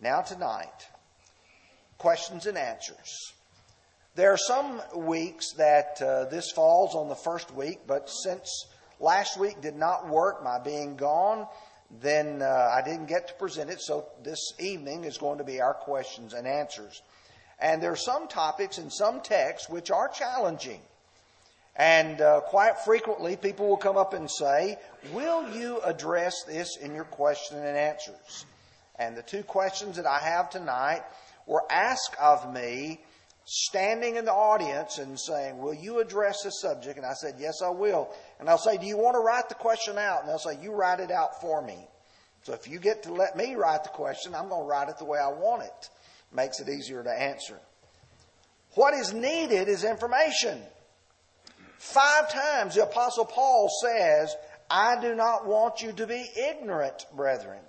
Now, tonight, questions and answers. There are some weeks that uh, this falls on the first week, but since last week did not work, my being gone, then uh, I didn't get to present it. So this evening is going to be our questions and answers. And there are some topics and some texts which are challenging. And uh, quite frequently, people will come up and say, Will you address this in your question and answers? And the two questions that I have tonight were asked of me standing in the audience and saying, Will you address this subject? And I said, Yes, I will. And I'll say, Do you want to write the question out? And they'll say, You write it out for me. So if you get to let me write the question, I'm going to write it the way I want it. Makes it easier to answer. What is needed is information. Five times the Apostle Paul says, I do not want you to be ignorant, brethren.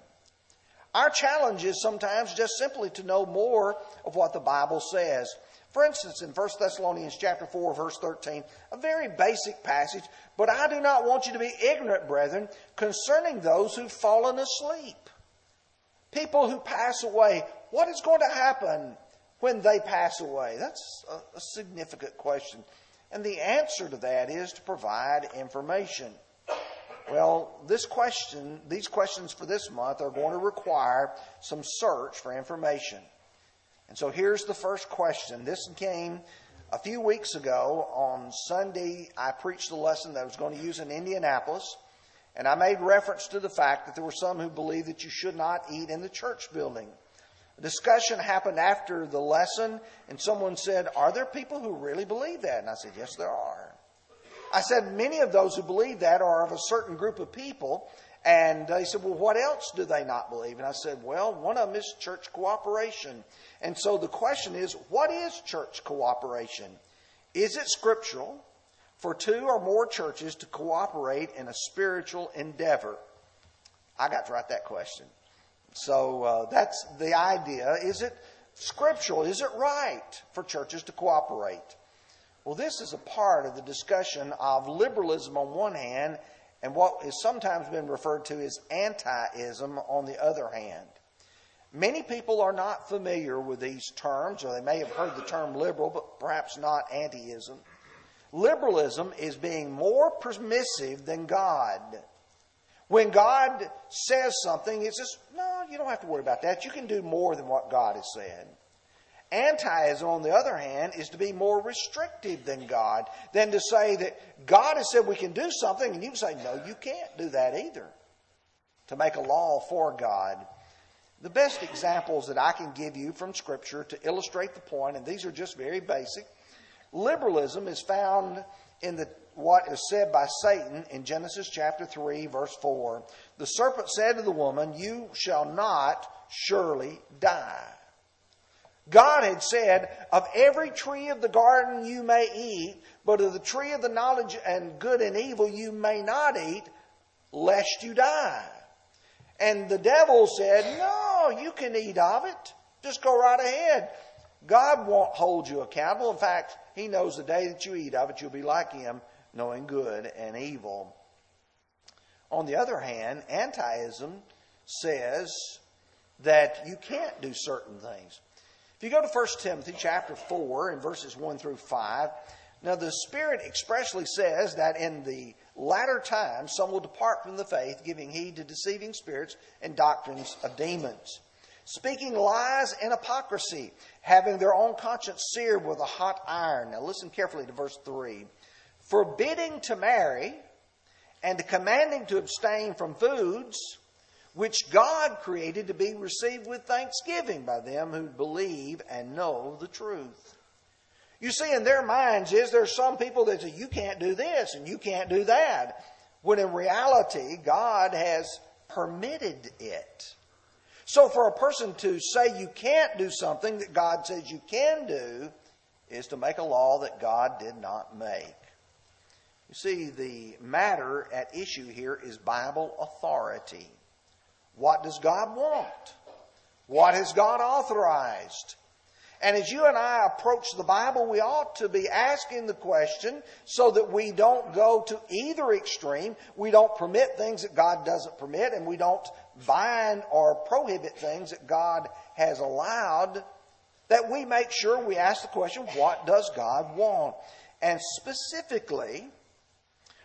Our challenge is sometimes just simply to know more of what the Bible says. For instance, in 1 Thessalonians chapter 4, verse 13, a very basic passage, but I do not want you to be ignorant, brethren, concerning those who've fallen asleep. People who pass away, what is going to happen when they pass away? That's a, a significant question. And the answer to that is to provide information. Well, this question, these questions for this month are going to require some search for information. And so here's the first question. This came a few weeks ago on Sunday. I preached a lesson that I was going to use in Indianapolis. And I made reference to the fact that there were some who believed that you should not eat in the church building. A discussion happened after the lesson, and someone said, Are there people who really believe that? And I said, Yes, there are. I said, Many of those who believe that are of a certain group of people. And they said, Well, what else do they not believe? And I said, Well, one of them is church cooperation. And so the question is, what is church cooperation? Is it scriptural for two or more churches to cooperate in a spiritual endeavor? I got to write that question. So uh, that's the idea. Is it scriptural? Is it right for churches to cooperate? Well, this is a part of the discussion of liberalism on one hand and what has sometimes been referred to as antiism on the other hand. Many people are not familiar with these terms, or they may have heard the term liberal, but perhaps not antiism. Liberalism is being more permissive than God. When God says something, it says, no, you don't have to worry about that. You can do more than what God has said. Antiism, on the other hand, is to be more restrictive than God, than to say that God has said we can do something, and you say, no, you can't do that either. To make a law for God. The best examples that I can give you from Scripture to illustrate the point, and these are just very basic, liberalism is found in the what is said by Satan in Genesis chapter 3, verse 4. The serpent said to the woman, You shall not surely die. God had said, Of every tree of the garden you may eat, but of the tree of the knowledge and good and evil you may not eat, lest you die. And the devil said, No, you can eat of it. Just go right ahead. God won't hold you accountable. In fact, He knows the day that you eat of it, you'll be like Him, knowing good and evil. On the other hand, antiism says that you can't do certain things. If you go to 1 Timothy chapter 4 and verses 1 through 5, now the Spirit expressly says that in the latter times some will depart from the faith, giving heed to deceiving spirits and doctrines of demons, speaking lies and hypocrisy, having their own conscience seared with a hot iron. Now listen carefully to verse 3 forbidding to marry and commanding to abstain from foods which God created to be received with thanksgiving by them who believe and know the truth. You see, in their minds is there some people that say, you can't do this and you can't do that. When in reality, God has permitted it. So for a person to say you can't do something that God says you can do is to make a law that God did not make. You see, the matter at issue here is Bible authority. What does God want? What has God authorized? And as you and I approach the Bible, we ought to be asking the question so that we don't go to either extreme. We don't permit things that God doesn't permit, and we don't bind or prohibit things that God has allowed, that we make sure we ask the question, what does God want? And specifically,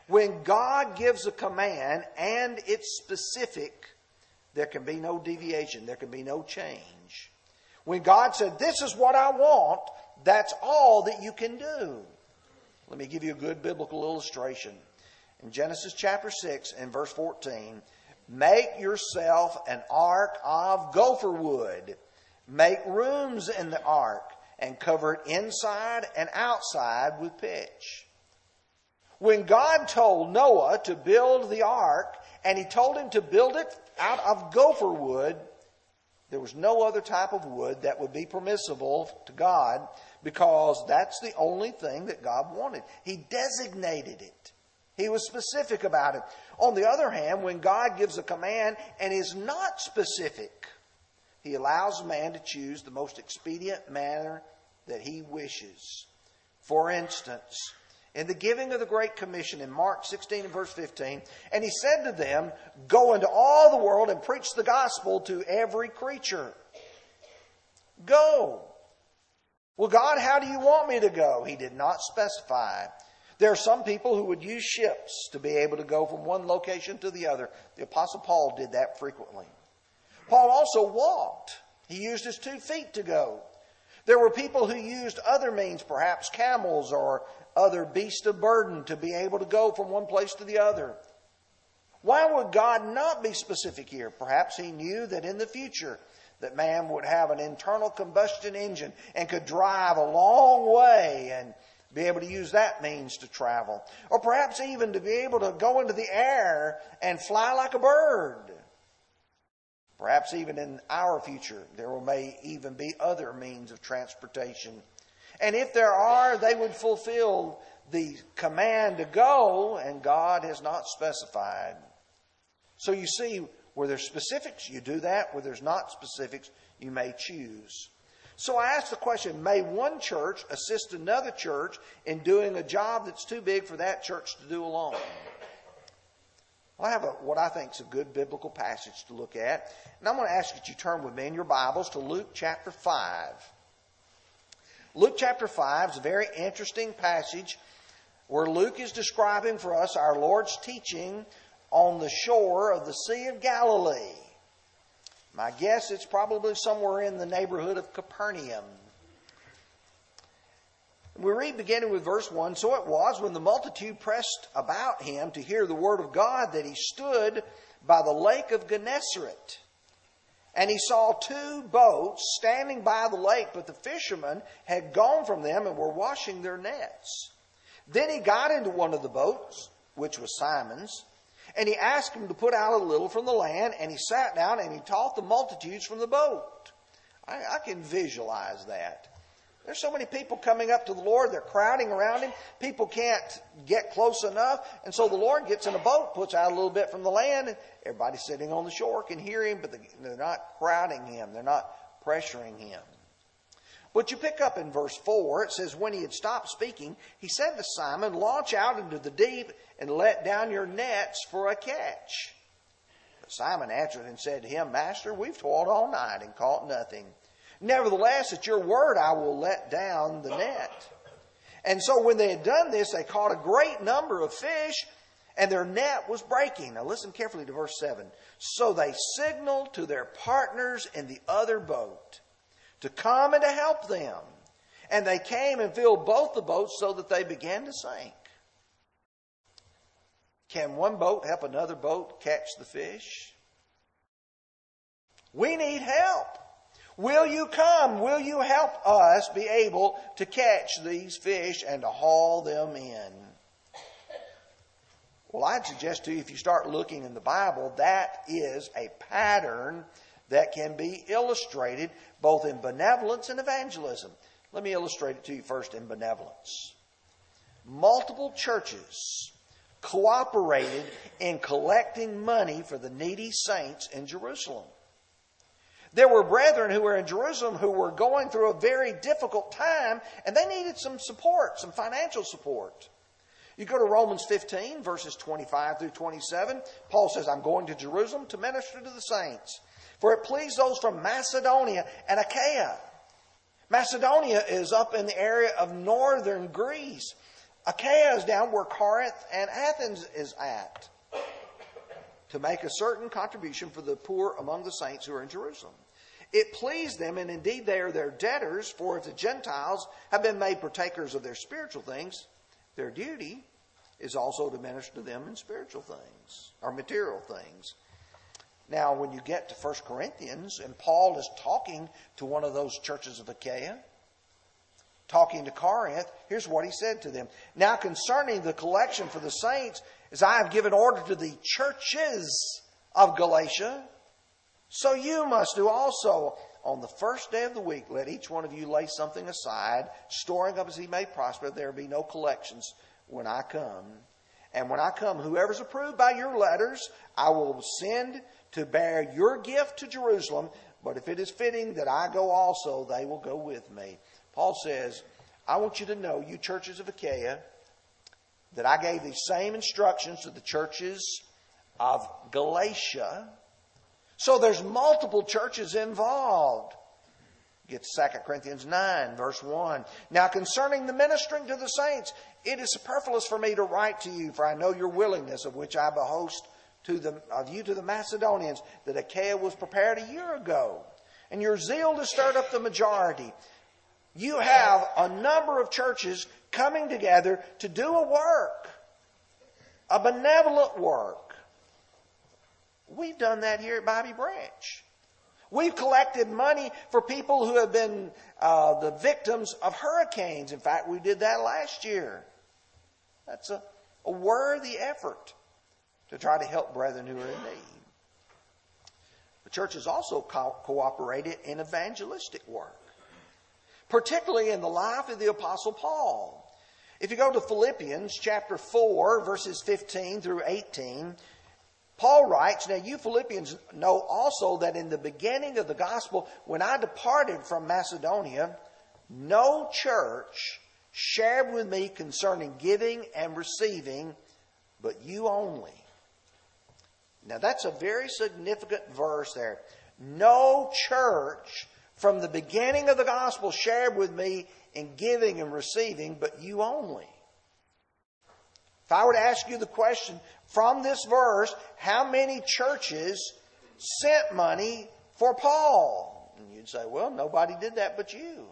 when God gives a command and it's specific, there can be no deviation, there can be no change. When God said, This is what I want, that's all that you can do. Let me give you a good biblical illustration. In Genesis chapter 6 and verse 14, make yourself an ark of gopher wood. Make rooms in the ark and cover it inside and outside with pitch. When God told Noah to build the ark, and he told him to build it out of gopher wood, there was no other type of wood that would be permissible to God because that's the only thing that God wanted. He designated it. He was specific about it. On the other hand, when God gives a command and is not specific, he allows man to choose the most expedient manner that he wishes. For instance, in the giving of the Great Commission in Mark 16 and verse 15, and he said to them, Go into all the world and preach the gospel to every creature. Go. Well, God, how do you want me to go? He did not specify. There are some people who would use ships to be able to go from one location to the other. The Apostle Paul did that frequently. Paul also walked. He used his two feet to go. There were people who used other means, perhaps camels or other beast of burden, to be able to go from one place to the other. Why would God not be specific here? Perhaps he knew that in the future that man would have an internal combustion engine and could drive a long way and be able to use that means to travel. Or perhaps even to be able to go into the air and fly like a bird. Perhaps even in our future, there may even be other means of transportation. And if there are, they would fulfill the command to go, and God has not specified. So you see, where there's specifics, you do that. Where there's not specifics, you may choose. So I ask the question may one church assist another church in doing a job that's too big for that church to do alone? Well, I have a, what I think is a good biblical passage to look at. And I'm going to ask that you turn with me in your Bibles to Luke chapter 5. Luke chapter 5 is a very interesting passage where Luke is describing for us our Lord's teaching on the shore of the Sea of Galilee. My guess it's probably somewhere in the neighborhood of Capernaum. We read beginning with verse 1 So it was when the multitude pressed about him to hear the word of God that he stood by the lake of Gennesaret. And he saw two boats standing by the lake, but the fishermen had gone from them and were washing their nets. Then he got into one of the boats, which was Simon's, and he asked him to put out a little from the land, and he sat down and he taught the multitudes from the boat. I, I can visualize that. There's so many people coming up to the Lord, they're crowding around him. People can't get close enough. And so the Lord gets in a boat, puts out a little bit from the land, and everybody sitting on the shore can hear him, but they're not crowding him. They're not pressuring him. But you pick up in verse 4, it says, When he had stopped speaking, he said to Simon, Launch out into the deep and let down your nets for a catch. But Simon answered and said to him, Master, we've toiled all night and caught nothing. Nevertheless, at your word, I will let down the net. And so when they had done this, they caught a great number of fish, and their net was breaking. Now listen carefully to verse 7. So they signaled to their partners in the other boat to come and to help them. And they came and filled both the boats so that they began to sink. Can one boat help another boat catch the fish? We need help. Will you come? Will you help us be able to catch these fish and to haul them in? Well, I'd suggest to you, if you start looking in the Bible, that is a pattern that can be illustrated both in benevolence and evangelism. Let me illustrate it to you first in benevolence. Multiple churches cooperated in collecting money for the needy saints in Jerusalem. There were brethren who were in Jerusalem who were going through a very difficult time and they needed some support, some financial support. You go to Romans 15, verses 25 through 27. Paul says, I'm going to Jerusalem to minister to the saints. For it pleased those from Macedonia and Achaia. Macedonia is up in the area of northern Greece. Achaia is down where Corinth and Athens is at. To make a certain contribution for the poor among the saints who are in Jerusalem. It pleased them, and indeed they are their debtors, for if the Gentiles have been made partakers of their spiritual things, their duty is also to minister to them in spiritual things or material things. Now, when you get to 1 Corinthians, and Paul is talking to one of those churches of Achaia, talking to Corinth, here's what he said to them. Now, concerning the collection for the saints, as I have given order to the churches of Galatia, so you must do also. On the first day of the week, let each one of you lay something aside, storing up as he may prosper. There be no collections when I come. And when I come, whoever's approved by your letters, I will send to bear your gift to Jerusalem. But if it is fitting that I go also, they will go with me. Paul says, I want you to know, you churches of Achaia, that I gave these same instructions to the churches of Galatia. So there's multiple churches involved. Get to 2 Corinthians 9, verse 1. Now concerning the ministering to the saints, it is superfluous for me to write to you, for I know your willingness, of which I boast to the, of you to the Macedonians, that Achaia was prepared a year ago, and your zeal to stir up the majority. You have a number of churches coming together to do a work, a benevolent work. We've done that here at Bobby Branch. We've collected money for people who have been uh, the victims of hurricanes. In fact, we did that last year. That's a, a worthy effort to try to help brethren who are in need. The church has also co- cooperated in evangelistic work, particularly in the life of the Apostle Paul. If you go to Philippians chapter 4, verses 15 through 18, Paul writes, Now you Philippians know also that in the beginning of the gospel, when I departed from Macedonia, no church shared with me concerning giving and receiving, but you only. Now that's a very significant verse there. No church from the beginning of the gospel shared with me in giving and receiving, but you only. If I were to ask you the question from this verse, how many churches sent money for Paul? And you'd say, well, nobody did that but you.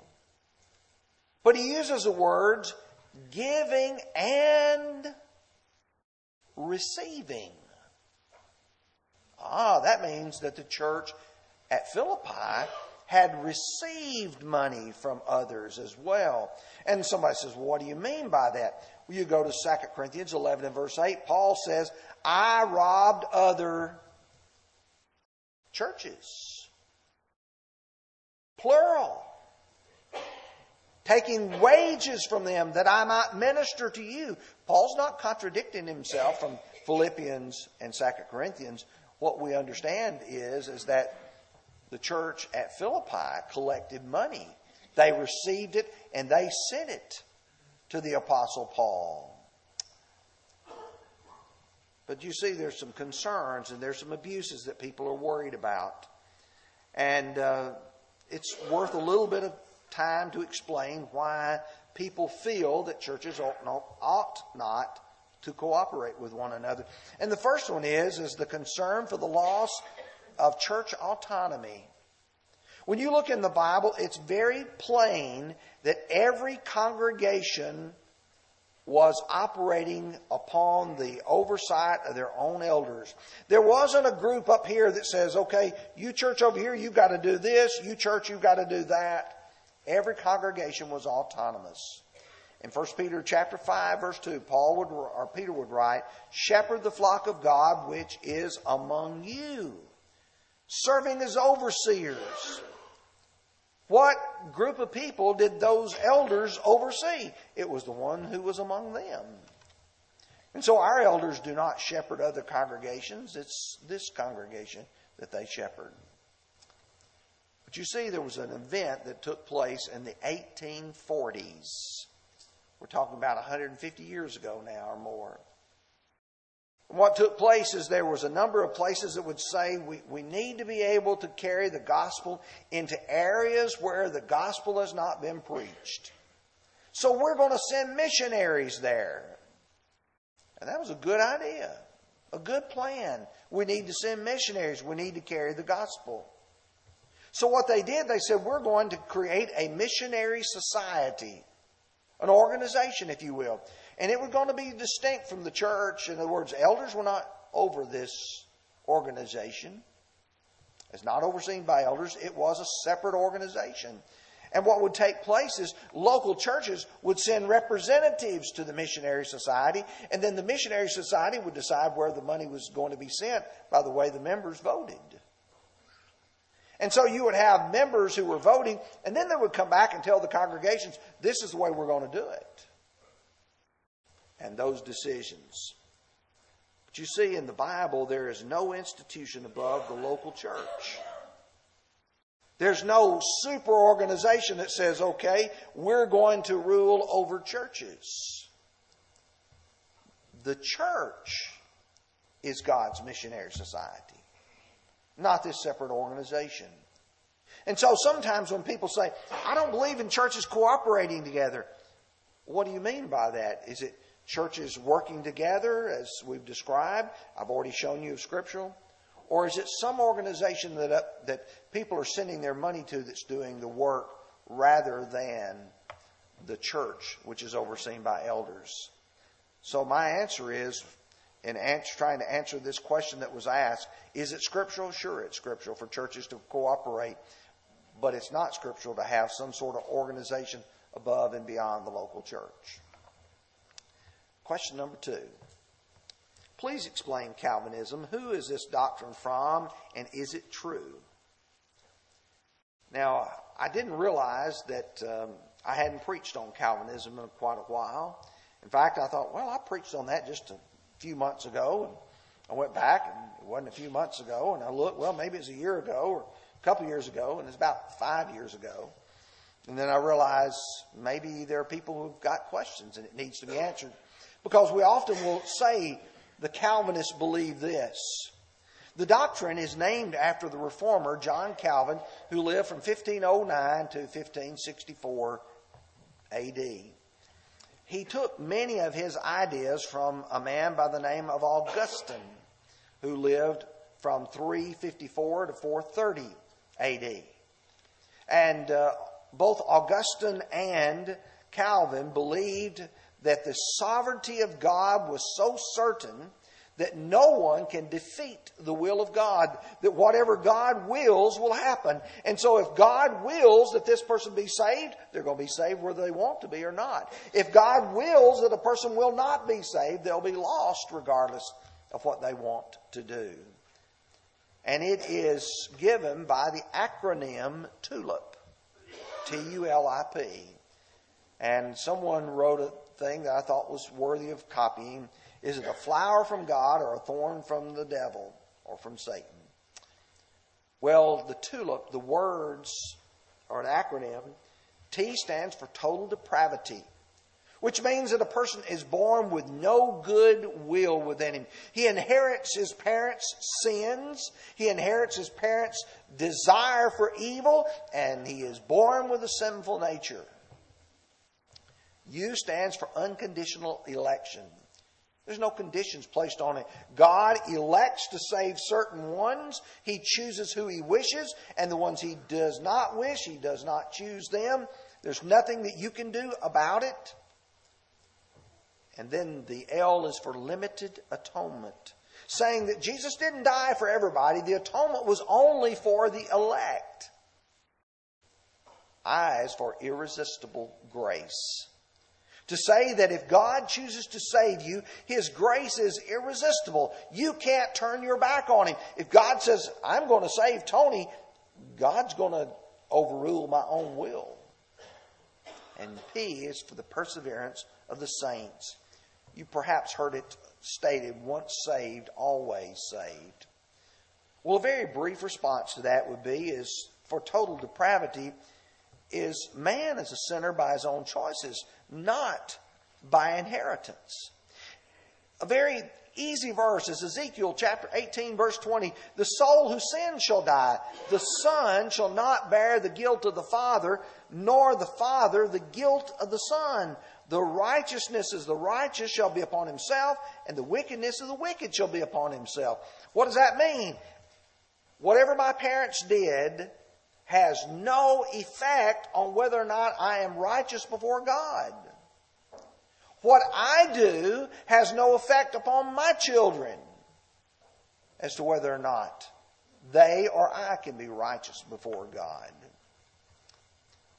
But he uses the words giving and receiving. Ah, that means that the church at Philippi had received money from others as well. And somebody says, well, what do you mean by that? You go to 2 Corinthians 11 and verse 8. Paul says, I robbed other churches. Plural taking wages from them that I might minister to you. Paul's not contradicting himself from Philippians and 2 Corinthians. What we understand is, is that the church at Philippi collected money. They received it and they sent it to the Apostle Paul. But you see, there's some concerns and there's some abuses that people are worried about. And uh, it's worth a little bit of time to explain why people feel that churches ought not, ought not to cooperate with one another. And the first one is, is the concern for the loss of church autonomy. When you look in the Bible, it's very plain that every congregation was operating upon the oversight of their own elders. There wasn't a group up here that says, okay, you church over here, you've got to do this, you church, you've got to do that. Every congregation was autonomous. In 1 Peter chapter 5 verse 2, Paul would, or Peter would write, shepherd the flock of God which is among you, serving as overseers. What group of people did those elders oversee? It was the one who was among them. And so our elders do not shepherd other congregations. It's this congregation that they shepherd. But you see, there was an event that took place in the 1840s We're talking about 150 years ago now or more. What took place is there was a number of places that would say we, we need to be able to carry the gospel into areas where the gospel has not been preached. So we're going to send missionaries there. And that was a good idea, a good plan. We need to send missionaries. We need to carry the gospel. So what they did, they said, we're going to create a missionary society, an organization, if you will. And it was going to be distinct from the church. In other words, elders were not over this organization. It's not overseen by elders. It was a separate organization. And what would take place is local churches would send representatives to the missionary society, and then the missionary society would decide where the money was going to be sent by the way the members voted. And so you would have members who were voting, and then they would come back and tell the congregations, this is the way we're going to do it. And those decisions. But you see, in the Bible, there is no institution above the local church. There's no super organization that says, okay, we're going to rule over churches. The church is God's missionary society not this separate organization. And so sometimes when people say, I don't believe in churches cooperating together, what do you mean by that? Is it churches working together as we've described? I've already shown you scriptural. Or is it some organization that, uh, that people are sending their money to that's doing the work rather than the church, which is overseen by elders? So my answer is in answer, trying to answer this question that was asked. Is it scriptural? Sure, it's scriptural for churches to cooperate, but it's not scriptural to have some sort of organization above and beyond the local church. Question number two. Please explain Calvinism. Who is this doctrine from, and is it true? Now, I didn't realize that um, I hadn't preached on Calvinism in quite a while. In fact, I thought, well, I preached on that just a few months ago. And I went back, and it wasn't a few months ago. And I looked, well, maybe it's a year ago or a couple years ago, and it's about five years ago. And then I realized maybe there are people who've got questions and it needs to be answered. Because we often will say the Calvinists believe this. The doctrine is named after the reformer John Calvin, who lived from 1509 to 1564 AD he took many of his ideas from a man by the name of Augustine, who lived from 354 to 430 AD. And uh, both Augustine and Calvin believed that the sovereignty of God was so certain that no one can defeat the will of God, that whatever God wills will happen. And so if God wills that this person be saved, they're going to be saved whether they want to be or not. If God wills that a person will not be saved, they'll be lost regardless of what they want to do. And it is given by the acronym TULIP. T U L I P. And someone wrote thing that I thought was worthy of copying. Is it a flower from God or a thorn from the devil or from Satan? Well, the tulip, the words are an acronym. T stands for total depravity, which means that a person is born with no good will within him. He inherits his parents' sins, he inherits his parents' desire for evil, and he is born with a sinful nature. U stands for unconditional election. There's no conditions placed on it. God elects to save certain ones. He chooses who he wishes, and the ones he does not wish, he does not choose them. There's nothing that you can do about it. And then the L is for limited atonement, saying that Jesus didn't die for everybody. The atonement was only for the elect. I is for irresistible grace to say that if God chooses to save you, His grace is irresistible. You can't turn your back on Him. If God says, I'm going to save Tony, God's going to overrule my own will. And P is for the perseverance of the saints. You perhaps heard it stated once saved, always saved. Well, a very brief response to that would be is for total depravity is man is a sinner by his own choices, not by inheritance. A very easy verse is Ezekiel chapter 18, verse 20. The soul who sins shall die. The son shall not bear the guilt of the father, nor the father the guilt of the son. The righteousness of the righteous shall be upon himself, and the wickedness of the wicked shall be upon himself. What does that mean? Whatever my parents did has no effect on whether or not I am righteous before God. What I do has no effect upon my children as to whether or not they or I can be righteous before God.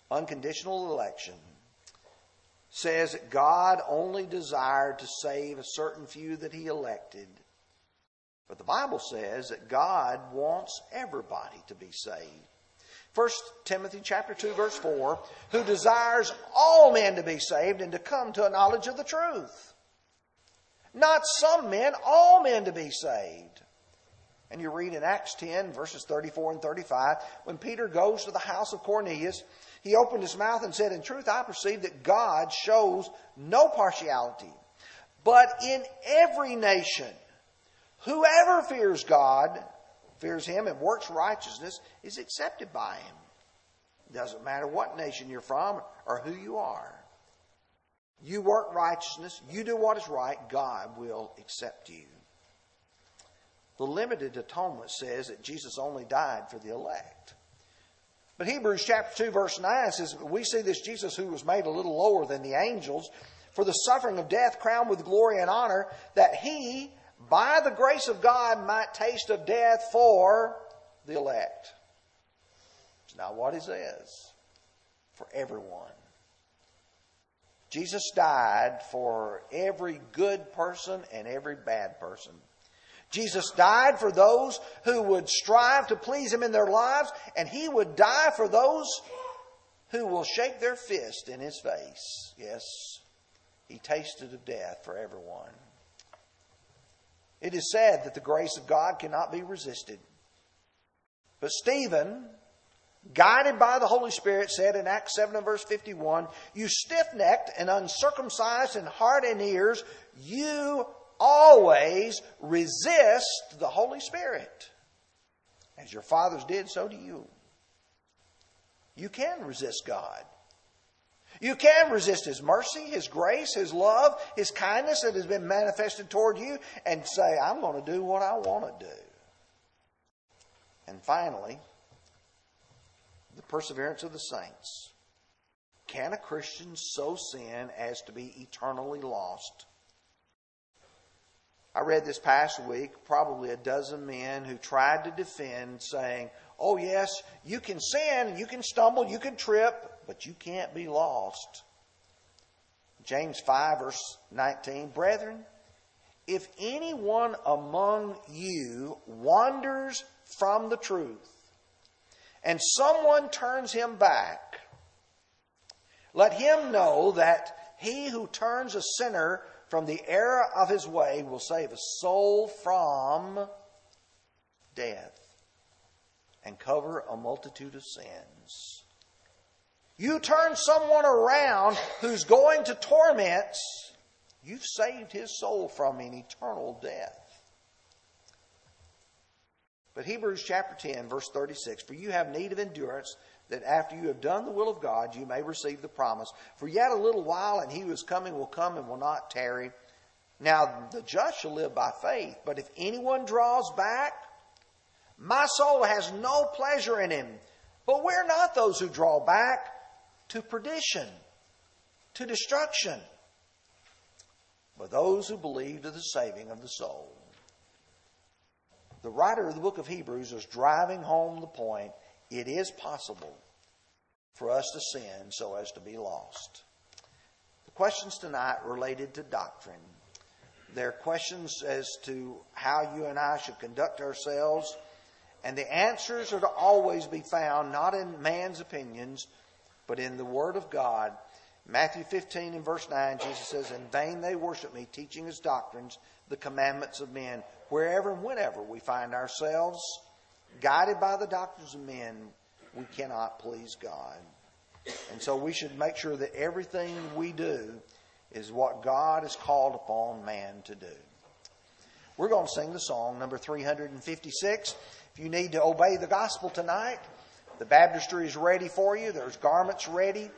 Unconditional election says that God only desired to save a certain few that he elected. But the Bible says that God wants everybody to be saved. 1 Timothy chapter 2 verse 4, who desires all men to be saved and to come to a knowledge of the truth. Not some men, all men to be saved. And you read in Acts 10 verses 34 and 35, when Peter goes to the house of Cornelius, he opened his mouth and said, In truth, I perceive that God shows no partiality, but in every nation, whoever fears God fears him and works righteousness is accepted by him. Doesn't matter what nation you're from or who you are. You work righteousness, you do what is right, God will accept you. The limited atonement says that Jesus only died for the elect. But Hebrews chapter 2 verse 9 says, we see this Jesus who was made a little lower than the angels for the suffering of death crowned with glory and honor that he by the grace of God, might taste of death for the elect. It's not what he says. For everyone. Jesus died for every good person and every bad person. Jesus died for those who would strive to please him in their lives, and he would die for those who will shake their fist in his face. Yes, he tasted of death for everyone. It is said that the grace of God cannot be resisted. But Stephen, guided by the Holy Spirit, said in Acts 7 and verse 51 You stiff necked and uncircumcised in heart and ears, you always resist the Holy Spirit. As your fathers did, so do you. You can resist God. You can resist His mercy, His grace, His love, His kindness that has been manifested toward you and say, I'm going to do what I want to do. And finally, the perseverance of the saints. Can a Christian so sin as to be eternally lost? I read this past week probably a dozen men who tried to defend, saying, Oh, yes, you can sin, you can stumble, you can trip, but you can't be lost. James 5, verse 19 Brethren, if anyone among you wanders from the truth, and someone turns him back, let him know that he who turns a sinner from the error of his way will save a soul from death and cover a multitude of sins. You turn someone around who's going to torments, you've saved his soul from an eternal death. But Hebrews chapter 10, verse 36 For you have need of endurance, that after you have done the will of God, you may receive the promise. For yet a little while, and he who is coming will come and will not tarry. Now the just shall live by faith. But if anyone draws back, my soul has no pleasure in him. But we're not those who draw back to perdition, to destruction, but those who believe to the saving of the soul. The writer of the book of Hebrews is driving home the point it is possible for us to sin so as to be lost. The questions tonight related to doctrine. There are questions as to how you and I should conduct ourselves, and the answers are to always be found not in man's opinions, but in the Word of God. Matthew 15 and verse 9, Jesus says, In vain they worship me, teaching as doctrines the commandments of men. Wherever and whenever we find ourselves guided by the doctrines of men, we cannot please God. And so we should make sure that everything we do is what God has called upon man to do. We're going to sing the song number 356. If you need to obey the gospel tonight, the baptistry is ready for you. There's garments ready.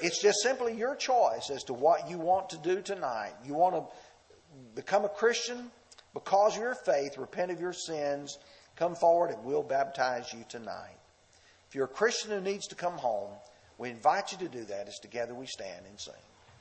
It's just simply your choice as to what you want to do tonight. You want to become a Christian because of your faith, repent of your sins, come forward, and we'll baptize you tonight. If you're a Christian who needs to come home, we invite you to do that as together we stand and sing.